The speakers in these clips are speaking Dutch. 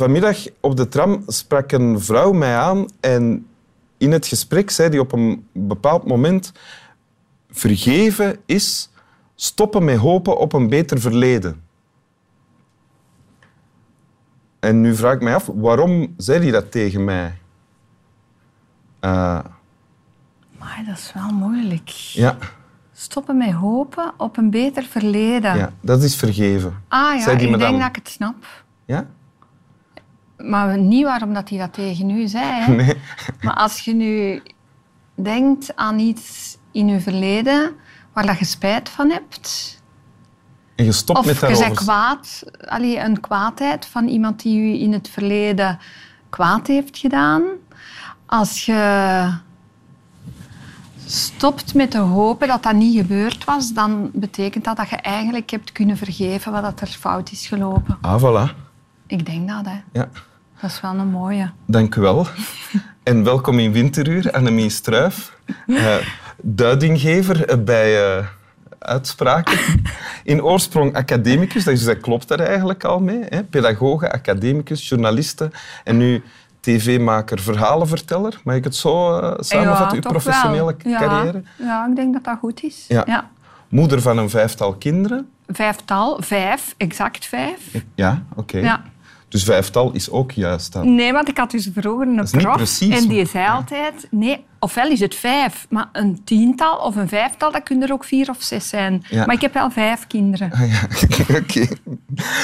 Vanmiddag op de tram sprak een vrouw mij aan en in het gesprek zei die op een bepaald moment vergeven is stoppen met hopen op een beter verleden. En nu vraag ik mij af, waarom zei hij dat tegen mij? Uh, maar dat is wel moeilijk. Ja. Stoppen met hopen op een beter verleden. Ja, dat is vergeven. Ah ja, ik denk dat ik het snap. Ja? Maar niet waarom dat hij dat tegen u zei. Hè? Nee. Maar als je nu denkt aan iets in je verleden waar dat je spijt van hebt... En je stopt of met daarover... je kwaad, allee, een kwaadheid van iemand die u in het verleden kwaad heeft gedaan. Als je stopt met te hopen dat dat niet gebeurd was, dan betekent dat dat je eigenlijk hebt kunnen vergeven wat er fout is gelopen. Ah, voilà. Ik denk dat, hè. Ja. Dat is wel een mooie. Dank u wel. en welkom in Winteruur, Annemie Struif, uh, duidinggever bij uh, uitspraken. In oorsprong academicus, dus dat klopt daar eigenlijk al mee. Hè? Pedagoge, academicus, journaliste en nu tv-maker, verhalenverteller. Mag ik het zo uh, samenvatten, uw professionele carrière? Ja, ik denk dat dat goed is. Ja. ja. Moeder van een vijftal kinderen. Vijftal, vijf, exact vijf. Ja, oké. Ja. Dus vijftal is ook juist dan? Nee, want ik had dus vroeger een prof en die zei altijd... Nee, ofwel is het vijf, maar een tiental of een vijftal, dat kunnen er ook vier of zes zijn. Maar ik heb wel vijf kinderen. Ah, ja. Oké.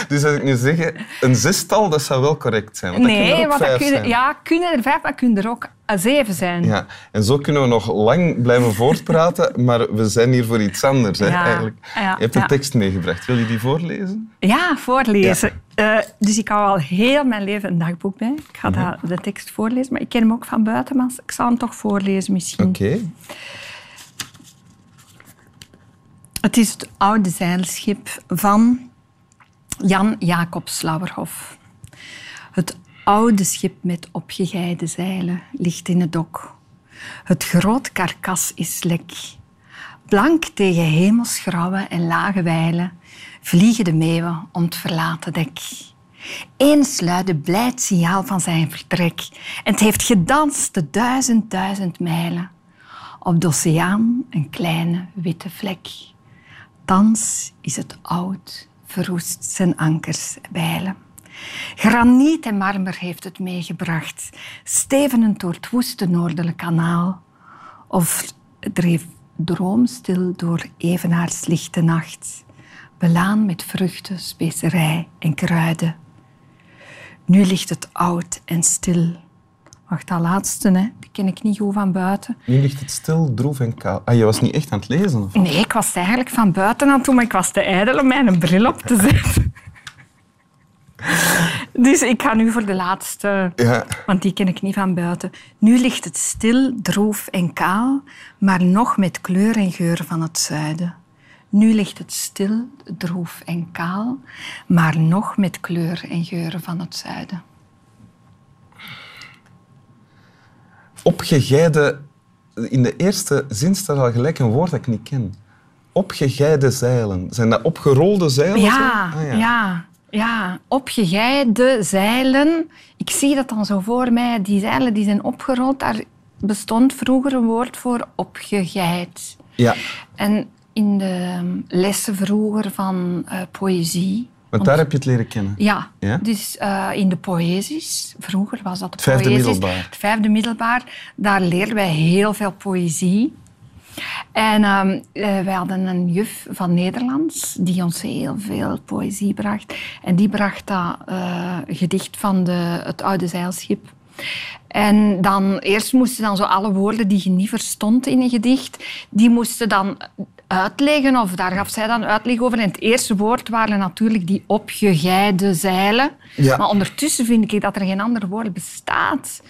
Dus als ik nu zeg, een zestal, dat zou wel correct zijn. Want nee, want dat kunnen, ja, kunnen er vijf, maar kunnen er ook zeven zijn. Ja, en zo kunnen we nog lang blijven voortpraten, maar we zijn hier voor iets anders. Hè, eigenlijk. Je hebt een tekst meegebracht. Wil je die voorlezen? Ja, voorlezen. Uh, dus ik hou al heel mijn leven een dagboek bij. Ik ga mm de tekst voorlezen, maar ik ken hem ook van buiten, maar ik zal hem toch voorlezen misschien. Oké. Het is het oude zeilschip van Jan Jacobs Lauwerhof. Het oude schip met opgegeide zeilen ligt in het dok. Het groot karkas is lek. Blank tegen hemelsgrauwe en lage weilen vliegen de meeuwen om het verlaten dek. Eens luidde blijd signaal van zijn vertrek en het heeft gedanst de duizend duizend mijlen. Op de oceaan een kleine witte vlek. Thans is het oud, verroest zijn ankers bijlen. Graniet en marmer heeft het meegebracht, stevenend door het woeste noordelijke kanaal. Of dreef droomstil door evenaars lichte nacht, belaan met vruchten, specerij en kruiden. Nu ligt het oud en stil. Wacht, dat laatste, hè, die ken ik niet goed van buiten. Nu ligt het stil, droef en kaal. Ah, je was niet echt aan het lezen? Of? Nee, ik was eigenlijk van buiten aan toe, maar ik was te ijdel om mijn bril op te zetten. Dus ik ga nu voor de laatste, ja. want die ken ik niet van buiten. Nu ligt het stil, droef en kaal, maar nog met kleur en geur van het zuiden. Nu ligt het stil, droef en kaal, maar nog met kleur en geuren van het zuiden. Opgegeide, in de eerste zin staat al gelijk een woord dat ik niet ken. Opgegeide zeilen. Zijn dat opgerolde zeilen? Ja, ah, ja. ja. Ja, opgegeide zeilen. Ik zie dat dan zo voor mij. Die zeilen die zijn opgerold. Daar bestond vroeger een woord voor opgegeid. Ja. En in de lessen vroeger van uh, poëzie. Want daar heb je het leren kennen? Ja, ja? dus uh, in de poëzies, vroeger was dat de het vijfde poëzies, middelbaar. Het vijfde middelbaar, daar leerden wij heel veel poëzie. En um, wij hadden een juf van Nederlands die ons heel veel poëzie bracht. En die bracht dat uh, gedicht van de, het oude zeilschip. En dan, eerst moesten dan zo alle woorden die je niet verstond in een gedicht, die moesten dan uitleggen, of daar gaf zij dan uitleg over. En het eerste woord waren natuurlijk die opgegeide zeilen. Ja. Maar ondertussen vind ik dat er geen ander woord bestaat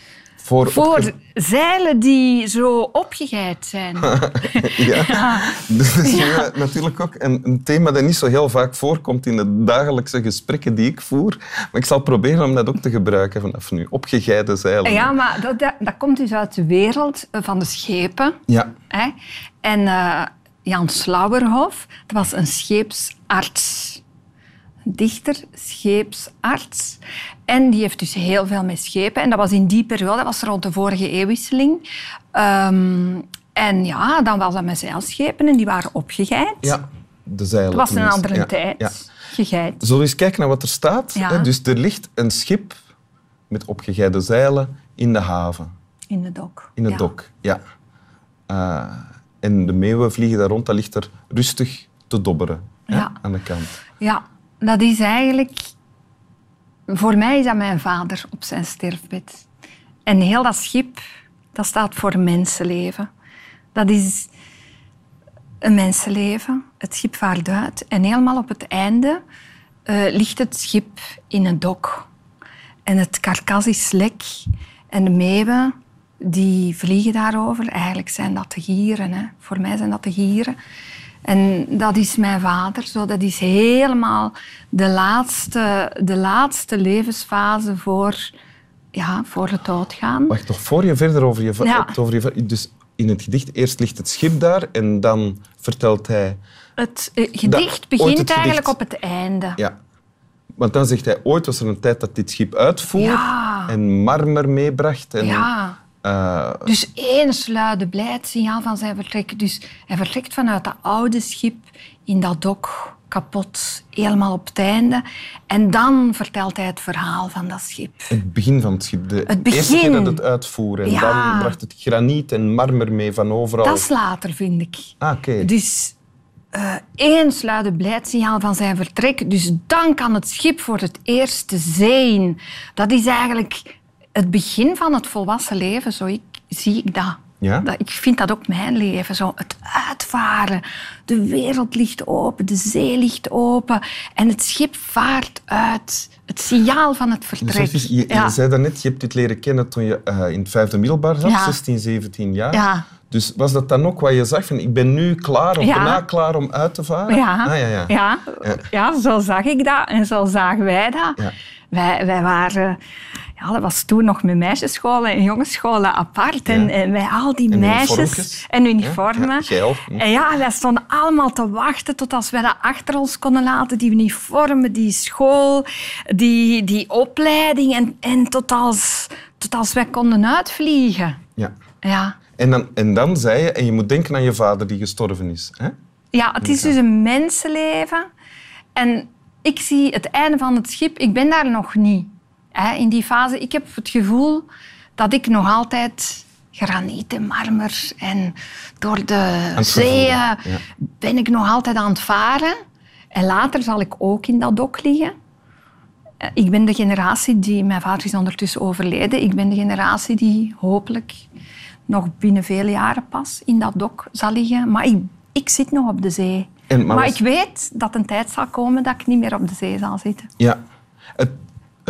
voor, voor zeilen die zo opgegeid zijn. ja. ja. Dat is ja. natuurlijk ook een, een, thema dat niet zo heel vaak voorkomt in de dagelijkse gesprekken die ik voer. Maar ik zal proberen om dat ook te gebruiken vanaf nu. Opgegeide zeilen. Ja, maar dat, dat, dat komt dus uit de wereld van de schepen. Ja. Hè? En uh, Jan Slauerhof, dat was een scheepsarts. Dichter, scheepsarts. En die heeft dus heel veel met schepen. En dat was in die periode, dat was rond de vorige eeuwwisseling. Ehm, en ja, dan was dat met zeilschepen en die waren opgegeid. Ja, de zeilen. Het was een andere Ja, tijd. ja. Gegeid. Zullen we eens kijken naar wat er staat? Ja. Dus er ligt een schip met opgegeide zeilen in de haven, In de dok. in het ja. dok. Ja. Eh, en de meeuwen vliegen daar rond, dat ligt er rustig te dobberen hè, Ja. aan de kant. Ja, dat is eigenlijk... Voor mij is dat mijn vader op zijn sterfbed. En heel dat schip, dat staat voor mensenleven. Dat is een mensenleven. Het schip vaart uit. En helemaal op het einde eh, ligt het schip in een dok. En het karkas is lek. En de meeuwen die vliegen daarover. Eigenlijk zijn dat de gieren. Hè. Voor mij zijn dat de gieren. En dat is mijn vader. Zo, dat is helemaal de laatste, de laatste levensfase voor, ja, voor het doodgaan. Wacht, nog voor je verder over je... Ja. over je dus in het gedicht, eerst ligt het schip daar en dan vertelt hij... Het eh, gedicht begint het eigenlijk gedicht. op het einde. Ja. Want dan zegt hij, ooit was er een tijd dat dit schip uitvoer Ja. en marmer meebracht. En, Ja. Eh, Dus eens luide blijsignaal van zijn vertrek. Dus hij vertrekt vanuit dat oude schip in dat dok, kapot, helemaal op het einde. En dan vertelt hij het verhaal van dat schip. Het begin van het schip. De Het eerste keer begin. dat het uitvoer. En Ja. dan bracht het graniet en marmer mee van overal. Dat is later, vind ik. Ah, oké. Dus eh eens luide blijsignaal van zijn vertrek. Dus dan kan het schip voor het eerst in. Dat is eigenlijk het begin van het volwassen leven. Zo ik, zie ik dat. Ja? dat. Ik vind dat ook mijn leven. Zo het uitvaren. De wereld ligt open, de zee ligt open. En het schip vaart uit. Het signaal van het Dus vertrek. wacht eens, je, ja. je zei daarnet, je hebt dit leren kennen toen je eh, in het vijfde middelbaar zat, Ja. 16, 17 jaar. Ja. Dus was dat dan ook wat je zag? Van, ik ben nu klaar, of Ja. bijna klaar om uit te varen? Ja, Ah, ja, ja. Ja, Ja. ja, zo zag ik dat en zo zagen wij dat. Wij, wij waren... Ja, dat was toen nog met meisjesscholen en jongensscholen apart. En, Ja. en wij al die En meisjes... En uniformen. Ja. En ja, wij stonden allemaal te wachten tot als wij dat achter ons konden laten. Die uniformen, die school, die, die opleiding. En, en tot, als, tot als wij konden uitvliegen. Ja. Ja. En, dan, en dan zei je, en je moet denken aan je vader die gestorven is. Hè? Ja, het is dus een mensenleven. En ik zie het einde van het schip. Ik ben daar nog niet. In die fase. Ik heb het gevoel dat ik nog altijd graniet en marmer en door de zeeën ja. ben ik nog altijd aan het varen. En later zal ik ook in dat dok liggen. Eh, Ik ben de generatie die... Mijn vader is ondertussen overleden. Ik ben de generatie die hopelijk nog binnen vele jaren pas in dat dok zal liggen. Maar ik, ik zit nog op de zee. En- maar maar was- ik weet dat een tijd zal komen dat ik niet meer op de zee zal zitten. Ja. Het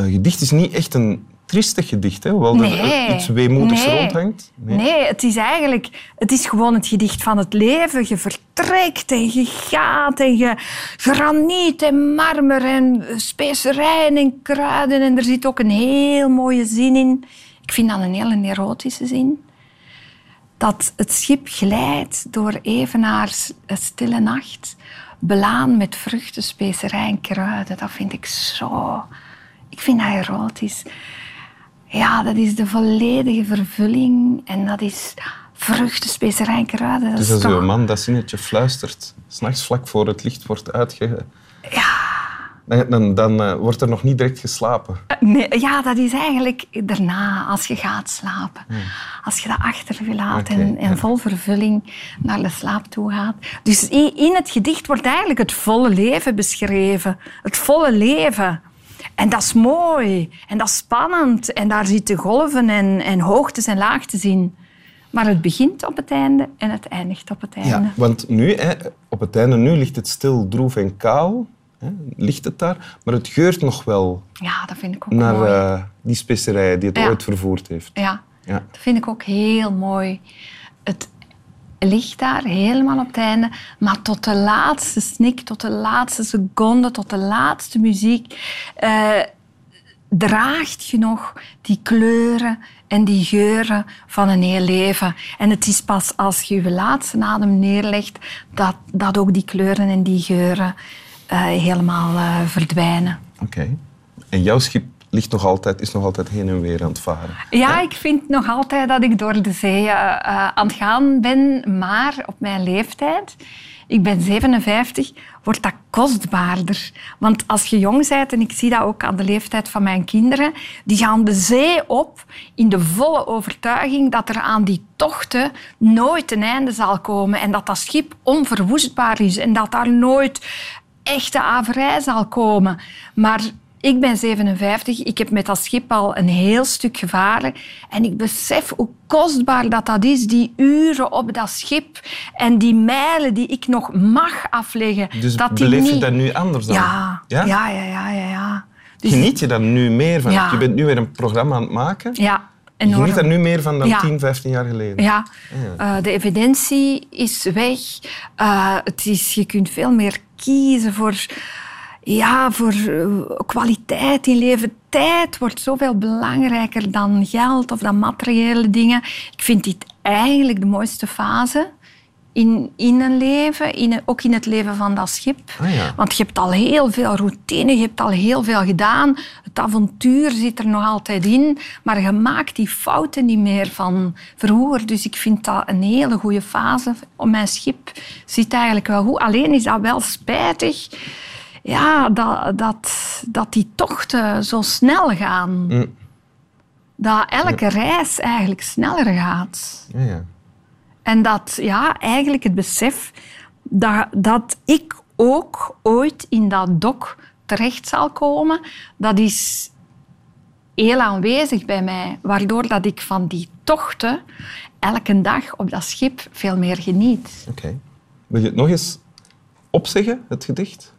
gedicht is niet echt een triestig gedicht, hè? hoewel Nee. er iets weemoedigs Nee. rondhangt. Nee. het is eigenlijk het is gewoon het gedicht van het leven. Je vertrekt en je gaat en je graniet en marmer en specerijen en kruiden. En er zit ook een heel mooie zin in. Ik vind dat een hele erotische zin. Dat het schip glijdt door evenaars een stille nacht, belaan met vruchten, specerijen en kruiden. Dat vind ik zo... Ik vind dat erotisch. Ja, dat is de volledige vervulling. En dat is vruchten, specerijen en kruiden. Dat Dus is als toch- uw man dat zinnetje fluistert, s'nachts vlak voor het licht wordt uitge... Dan, dan, dan eh, wordt er nog niet direct geslapen. Nee, ja, dat is eigenlijk daarna, als je gaat slapen. Als je dat achter je laat en, ja. vol vervulling naar de slaap toe gaat. Dus i- in het gedicht wordt eigenlijk het volle leven beschreven. Het volle leven. En dat is mooi. En dat is spannend. En daar zitten golven en, en hoogtes en laagtes in. Maar het begint op het einde en het eindigt op het einde. Ja, want nu, hè, op het einde, nu ligt het stil, droef en kaal. Hè, ligt het daar. Maar het geurt nog wel Ja, dat vind ik ook naar mooi. eh, die specerijen die het Ja. ooit vervoerd heeft. Ja, Ja. dat vind ik ook heel mooi. Het ligt daar helemaal op het einde, maar tot de laatste snik, tot de laatste seconde, tot de laatste muziek, eh, draagt je nog die kleuren en die geuren van een heel leven. En het is pas als je je laatste adem neerlegt dat, dat ook die kleuren en die geuren eh, helemaal eh, verdwijnen. Oké. En jouw schip ligt nog altijd, is nog altijd heen en weer aan het varen? Ja, ik vind nog altijd dat ik door de zee eh, eh, aan het gaan ben, maar op mijn leeftijd, ik ben 57, wordt dat kostbaarder. Want als je jong bent, en ik zie dat ook aan de leeftijd van mijn kinderen, die gaan de zee op in de volle overtuiging dat er aan die tochten nooit een einde zal komen en dat dat schip onverwoestbaar is en dat daar nooit echte averij zal komen. Maar ik ben 57, ik heb met dat schip al een heel stuk gevaren en ik besef hoe kostbaar dat, dat is, die uren op dat schip en die mijlen die ik nog mag afleggen. Dus dat beleef je niet... dat nu anders dan? Ja, Ja? ja, ja, ja. ja, ja. Dus- Geniet je daar nu meer van? Ja. Je bent nu weer een programma aan het maken. ja, Je enorm. geniet daar nu meer van dan Ja. 10, 15 jaar geleden? Ja, eh, de evidentie is weg. Eh, het is, je kunt veel meer kiezen voor, ja, voor eh, kwaliteit in leven. Tijd wordt zoveel belangrijker dan geld of dan materiële dingen. Ik vind dit eigenlijk de mooiste fase in, in een leven, in een- ook in het leven van dat schip. Ah, ja. Want je hebt al heel veel routine, je hebt al heel veel gedaan. Het avontuur zit er nog altijd in, maar je maakt die fouten niet meer van vroeger. Dus ik vind dat een hele goede fase. Mijn schip zit eigenlijk wel goed. Alleen is dat wel spijtig ja, dat, dat, dat die tochten zo snel gaan. Mm. Dat elke reis eigenlijk sneller gaat. Ja, ja. En dat ja, eigenlijk het besef dat, dat ik ook ooit in dat dok terecht zal komen, dat is heel aanwezig bij mij. Waardoor dat ik van die tochten elke dag op dat schip veel meer geniet. Oké. Wil je het nog eens opzeggen, het gedicht?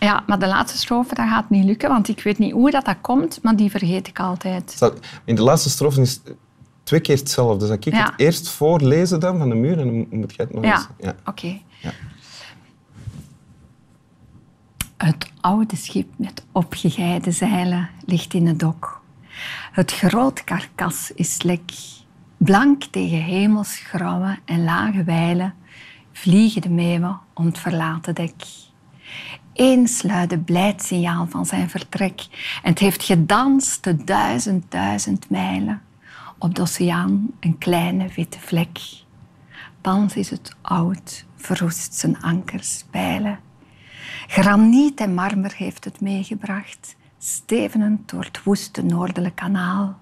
Ja, maar de laatste strofe dat gaat niet lukken, want ik weet niet hoe dat, dat komt, maar die vergeet ik altijd. In de laatste strofe is het twee keer hetzelfde. Zal ik Ja. het eerst voorlezen dan van de muur en dan moet jij het nog Ja, eens... Ja. oké. Ja. Het oude schip met opgegeide zeilen ligt in het dok. Het groot karkas is lek. Blank tegen hemelsgrauwe en lage wijlen vliegen de meeuwen om het verlaten dek. Eens luidde blijd signaal van zijn vertrek en het heeft gedanst de duizend, duizend mijlen. Op de oceaan een kleine witte vlek. Thans is het oud, verroest zijn ankers pijlen. Graniet en marmer heeft het meegebracht, stevenend door het woeste noordelijk kanaal.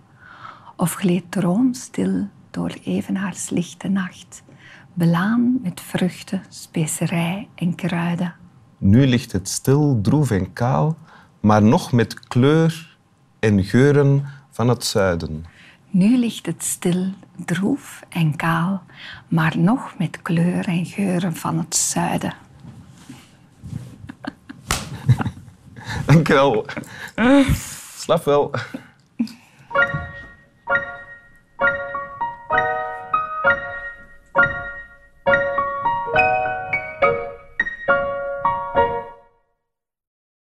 Of gleed droomstil door evenaars lichte nacht, belaan met vruchten, specerij en kruiden. Nu ligt het stil, droef en kaal, maar nog met kleur en geuren van het zuiden. Nu ligt het stil, droef en kaal, maar nog met kleur en geuren van het zuiden. Dank je wel. Slap wel.